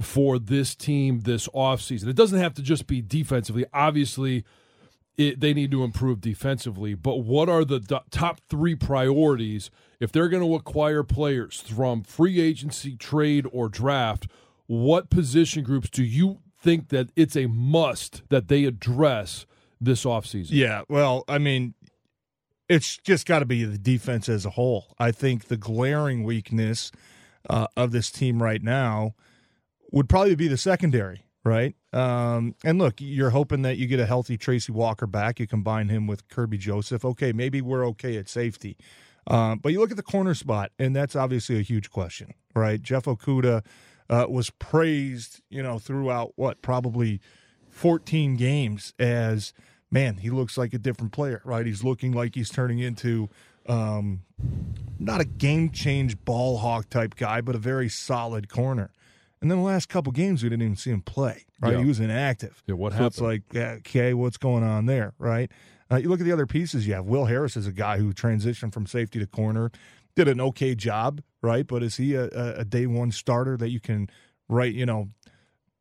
for this team this offseason? It doesn't have to just be defensively. Obviously, it, they need to improve defensively, but what are the top three priorities if they're going to acquire players from free agency, trade, or draft? What position groups do you think that it's a must that they address this offseason? Yeah, well, I mean, it's just got to be the defense as a whole. I think the glaring weakness uh, of this team right now would probably be the secondary, right? Um, and look, you're hoping that you get a healthy Tracy Walker back. You combine him with Kerby Joseph. Okay, maybe we're okay at safety. Um, but you look at the corner spot, and that's obviously a huge question, right? Jeff Okudah uh, was praised, you know, throughout what probably 14 games as man, he looks like a different player, right? He's looking like he's turning into um, not a game change ball hawk type guy, but a very solid corner. And then the last couple games, we didn't even see him play. Right, Yeah. he was inactive. Yeah, what so It's like, yeah, okay, what's going on there, right? Uh, you look at the other pieces. You have Will Harris is a guy who transitioned from safety to corner, did an okay job, right? But is he a, a, a day one starter that you can write, you know,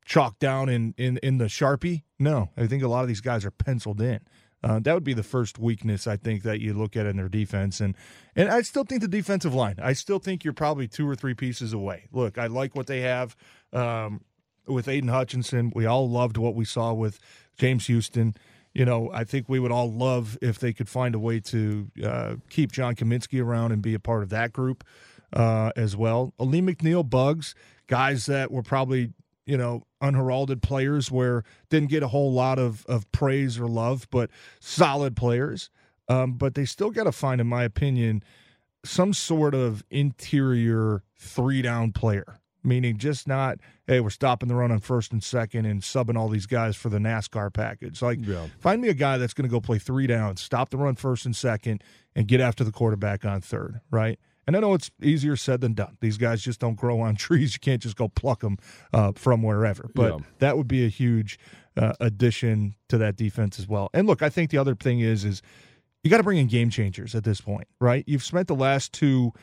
chalk down in in in the sharpie? No, I think a lot of these guys are penciled in. Uh, that would be the first weakness I think that you look at in their defense, and and I still think the defensive line. I still think you're probably two or three pieces away. Look, I like what they have um, with Aidan Hutchinson. We all loved what we saw with James Houston. You know, I think we would all love if they could find a way to uh, keep John Cominsky around and be a part of that group uh, as well. Alim McNeill, Bugs, guys that were probably you know unheralded players where didn't get a whole lot of of praise or love, but solid players. Um, but they still got to find, in my opinion, some sort of interior three down player, meaning just not, hey, we're stopping the run on first and second and subbing all these guys for the NASCAR package. Like, Yeah. find me a guy that's going to go play three downs, stop the run first and second, and get after the quarterback on third, right? And I know it's easier said than done. These guys just don't grow on trees. You can't just go pluck them uh, from wherever. But Yeah. that would be a huge uh, addition to that defense as well. And look, I think the other thing is is you got to bring in game changers at this point, right? You've spent the last two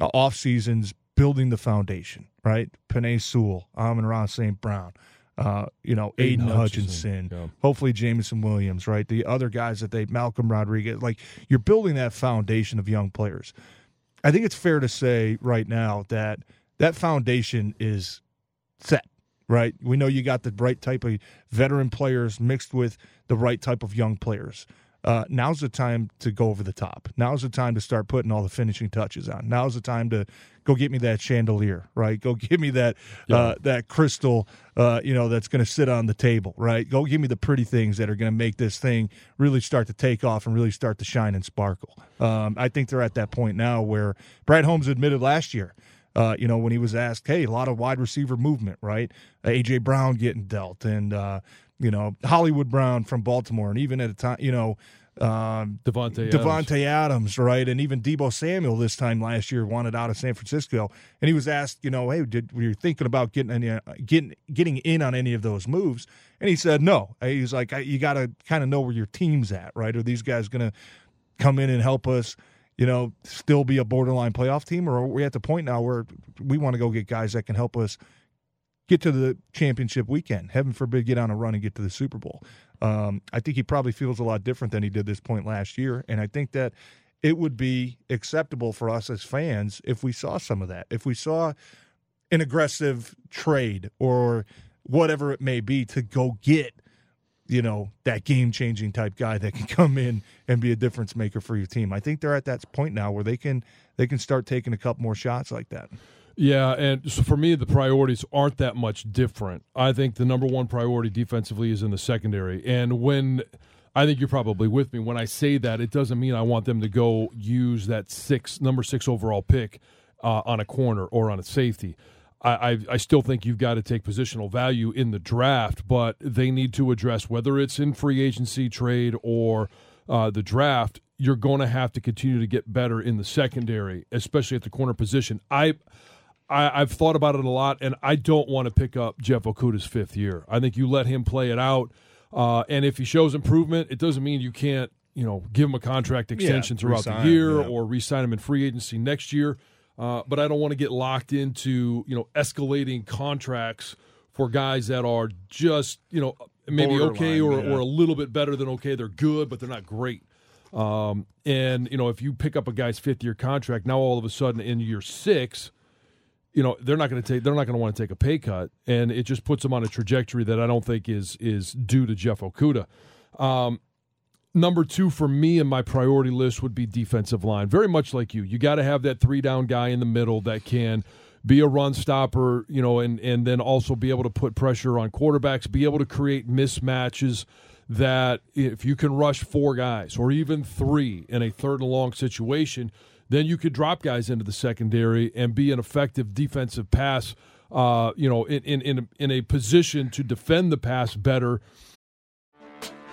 uh, off seasons building the foundation, right? Penei Sewell, Amon-Ra St. Brown, uh, you know, Aidan Aidan, Hutchinson, Hutchinson, yeah. hopefully Jameson Williams, right? The other guys that they, Malcolm Rodriguez, like you're building that foundation of young players. I think it's fair to say right now that that foundation is set, right? We know you got the right type of veteran players mixed with the right type of young players. Uh, now's the time to go over the top. Now's the time to start putting all the finishing touches on. Now's the time to go get me that chandelier, right? Go give me that uh, that crystal, uh, you know, that's going to sit on the table, right? Go give me the pretty things that are going to make this thing really start to take off and really start to shine and sparkle. Um, I think they're at that point now where Brad Holmes admitted last year uh, you know, when he was asked, hey, a lot of wide receiver movement, right? Uh, A.J. Brown getting dealt, and, uh, you know, Hollywood Brown from Baltimore, and even at a time, you know, um, Davante Adams. Davante Adams, right? And even Deebo Samuel this time last year wanted out of San Francisco, and he was asked, you know, hey, did were you thinking about getting any, uh, getting getting in on any of those moves? And he said no. He's like, I, you got to kind of know where your team's at, right? Are these guys going to come in and help us? You know, still be a borderline playoff team, or are we at the point now where we want to go get guys that can help us get to the championship weekend. Heaven forbid, get on a run and get to the Super Bowl. Um, I think he probably feels a lot different than he did this point last year, and I think that it would be acceptable for us as fans if we saw some of that. If we saw an aggressive trade or whatever it may be to go get you know, that game changing type guy that can come in and be a difference maker for your team. I think they're at that point now where they can they can start taking a couple more shots like that. Yeah, and so for me, the priorities aren't that much different. I think the number one priority defensively is in the secondary. And when I think you're probably with me when I say that, it doesn't mean I want them to go use that six number six overall pick uh, on a corner or on a safety. I, I, I still think you've got to take positional value in the draft, but they need to address whether it's in free agency, trade, or uh, the draft. You're going to have to continue to get better in the secondary, especially at the corner position. I I, have thought about it a lot, and I don't want to pick up Jeff Okudah's fifth year. I think you let him play it out, uh, and if he shows improvement, it doesn't mean you can't, you know, give him a contract extension yeah, throughout the year yeah. or re-sign him in free agency next year. Uh, but I don't want to get locked into, you know, escalating contracts for guys that are just, you know, maybe okay or, yeah. or a little bit better than okay. They're good, but they're not great. Um, and you know, if you pick up a guy's fifth year contract, now all of a sudden in year six, you know they're not going to take they're not going to want to take a pay cut, and it just puts them on a trajectory that I don't think is is due to Jeff Okudah. Um, number two for me in my priority list would be defensive line. Very much like you, you got to have that three down guy in the middle that can be a run stopper, you know, and and then also be able to put pressure on quarterbacks, be able to create mismatches that if you can rush four guys or even three in a third and long situation, then you could drop guys into the secondary and be an effective defensive pass. Uh, you know, in in in in a position to defend the pass better.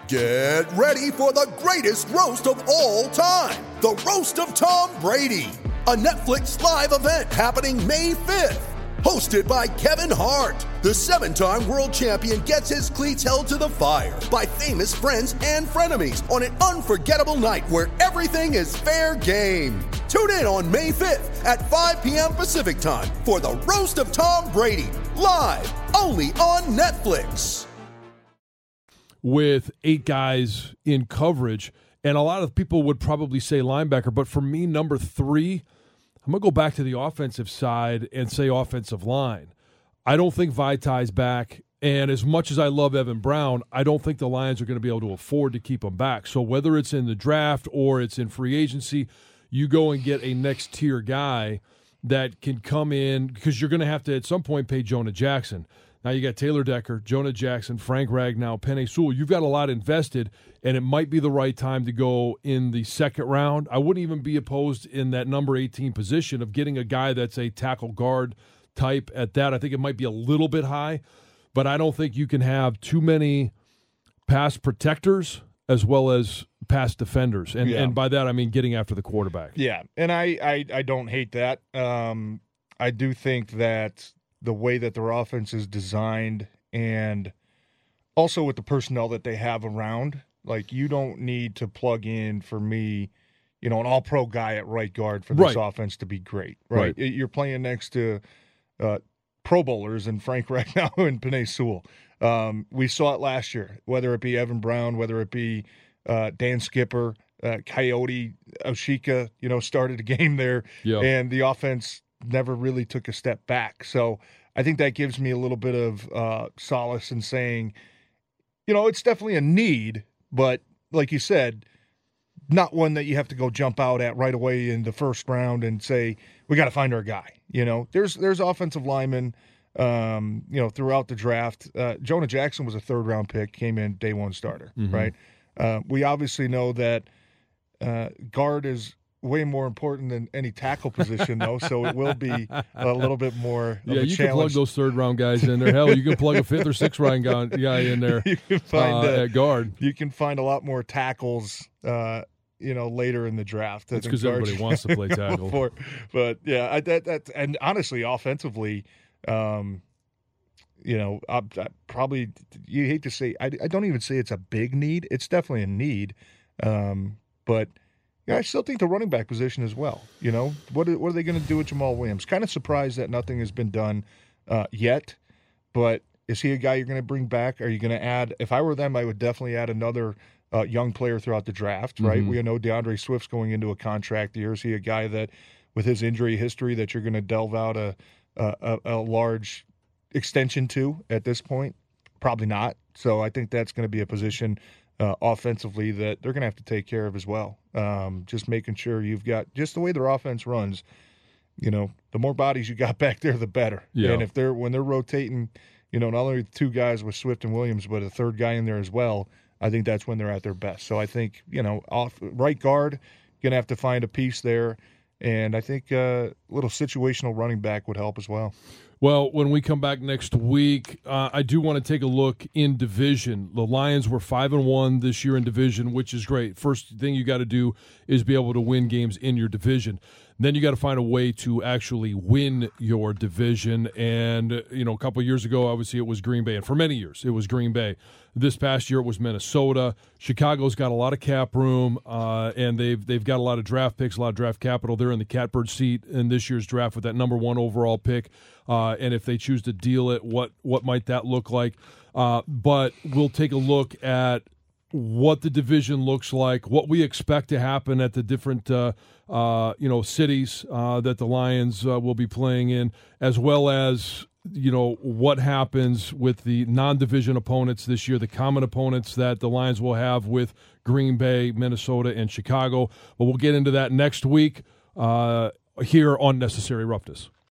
Get ready for the greatest roast of all time the Roast of Tom Brady, a Netflix live event happening May 5th. Hosted by Kevin Hart, the seven time world champion gets his cleats held to the fire by famous friends and frenemies on an unforgettable night where everything is fair game. Tune in on May 5th at 5 p.m. Pacific time for the Roast of Tom Brady, live only on Netflix. with eight guys in coverage. And a lot of people would probably say linebacker, but for me, number three, I'm going to go back to the offensive side and say offensive line. I don't think Vaitai's back. And as much as I love Evan Brown, I don't think the Lions are going to be able to afford to keep him back. So whether it's in the draft or it's in free agency, you go and get a next tier guy that can come in because you're going to have to at some point pay Jonah Jackson. Now you got Taylor Decker, Jonah Jackson, Frank Ragnow, Penei Sewell. You've got a lot invested, and it might be the right time to go in the second round. I wouldn't even be opposed in that number 18 position of getting a guy that's a tackle guard type at that. I think it might be a little bit high, but I don't think you can have too many pass protectors as well as pass defenders. And, Yeah. and by that, I mean getting after the quarterback. Yeah, and I I, I don't hate that. Um, I do think that the way that their offense is designed, and also with the personnel that they have around, like you don't need to plug in for me, you know, an All Pro guy at right guard for this Right. offense to be great. Right, Right. you're playing next to uh, Pro Bowlers and Frank Ragnow and Penei Sewell. Um, we saw it last year, whether it be Evan Brown, whether it be uh, Dan Skipper, uh, Kayode Awosika, you know, started a game there, Yeah. and the offense never really took a step back. So I think that gives me a little bit of uh, solace in saying, you know, it's definitely a need, but like you said, not one that you have to go jump out at right away in the first round and say we got to find our guy. You know, there's there's offensive linemen, um, you know, throughout the draft. Uh, Jonah Jackson was a third round pick, came in day one starter, right? Uh, we obviously know that uh, guard is way more important than any tackle position, though. So it will be a little bit more. Of Yeah, a you can plug those third round guys in there. Hell, you can plug a fifth or sixth round guy in there you can find uh, uh, at guard. you can find a lot more tackles. Uh, you know, later in the draft. That's than 'cause guards everybody wants to play tackle. before. But yeah, I, that that and honestly, offensively, um, you know, I, I probably you hate to say I, I don't even say it's a big need. It's definitely a need, um, but yeah, I still think the running back position as well. You know, what are, what are they going to do with Jamaal Williams? Kind of surprised that nothing has been done uh, yet, but is he a guy you're going to bring back? Are you going to add? If I were them, I would definitely add another uh, young player throughout the draft. Right? Mhm. We know D'Andre Swift's going into a contract year. Is he a guy that, with his injury history, that you're going to delve out a, a a large extension to at this point? Probably not. So I think that's going to be a position uh, offensively that they're going to have to take care of as well. Um, just making sure you've got just the way their offense runs. You know, the more bodies you got back there, the better. Yeah. And if they're when they're rotating, you know, not only two guys with Swift and Williams, but a third guy in there as well. I think that's when they're at their best. So I think you know, off right guard, going to have to find a piece there, and I think uh, a little situational running back would help as well. Well, when we come back next week, uh, I do want to take a look in division. The Lions were five and one this year in division, which is great. First thing you got to do is be able to win games in your division. Then you got to find a way to actually win your division. And you know, a couple years ago, obviously it was Green Bay, and for many years it was Green Bay. This past year it was Minnesota. Chicago's got a lot of cap room, uh, and they've they've got a lot of draft picks, a lot of draft capital. They're in the catbird seat in this year's draft with that number one overall pick. Uh, and if they choose to deal it, what what might that look like? Uh, but we'll take a look at what the division looks like, what we expect to happen at the different uh, uh, you know cities uh, that the Lions uh, will be playing in, as well as you know what happens with the non-division opponents this year, the common opponents that the Lions will have with Green Bay, Minnesota, and Chicago. But we'll get into that next week uh, here on Necessary Roughness.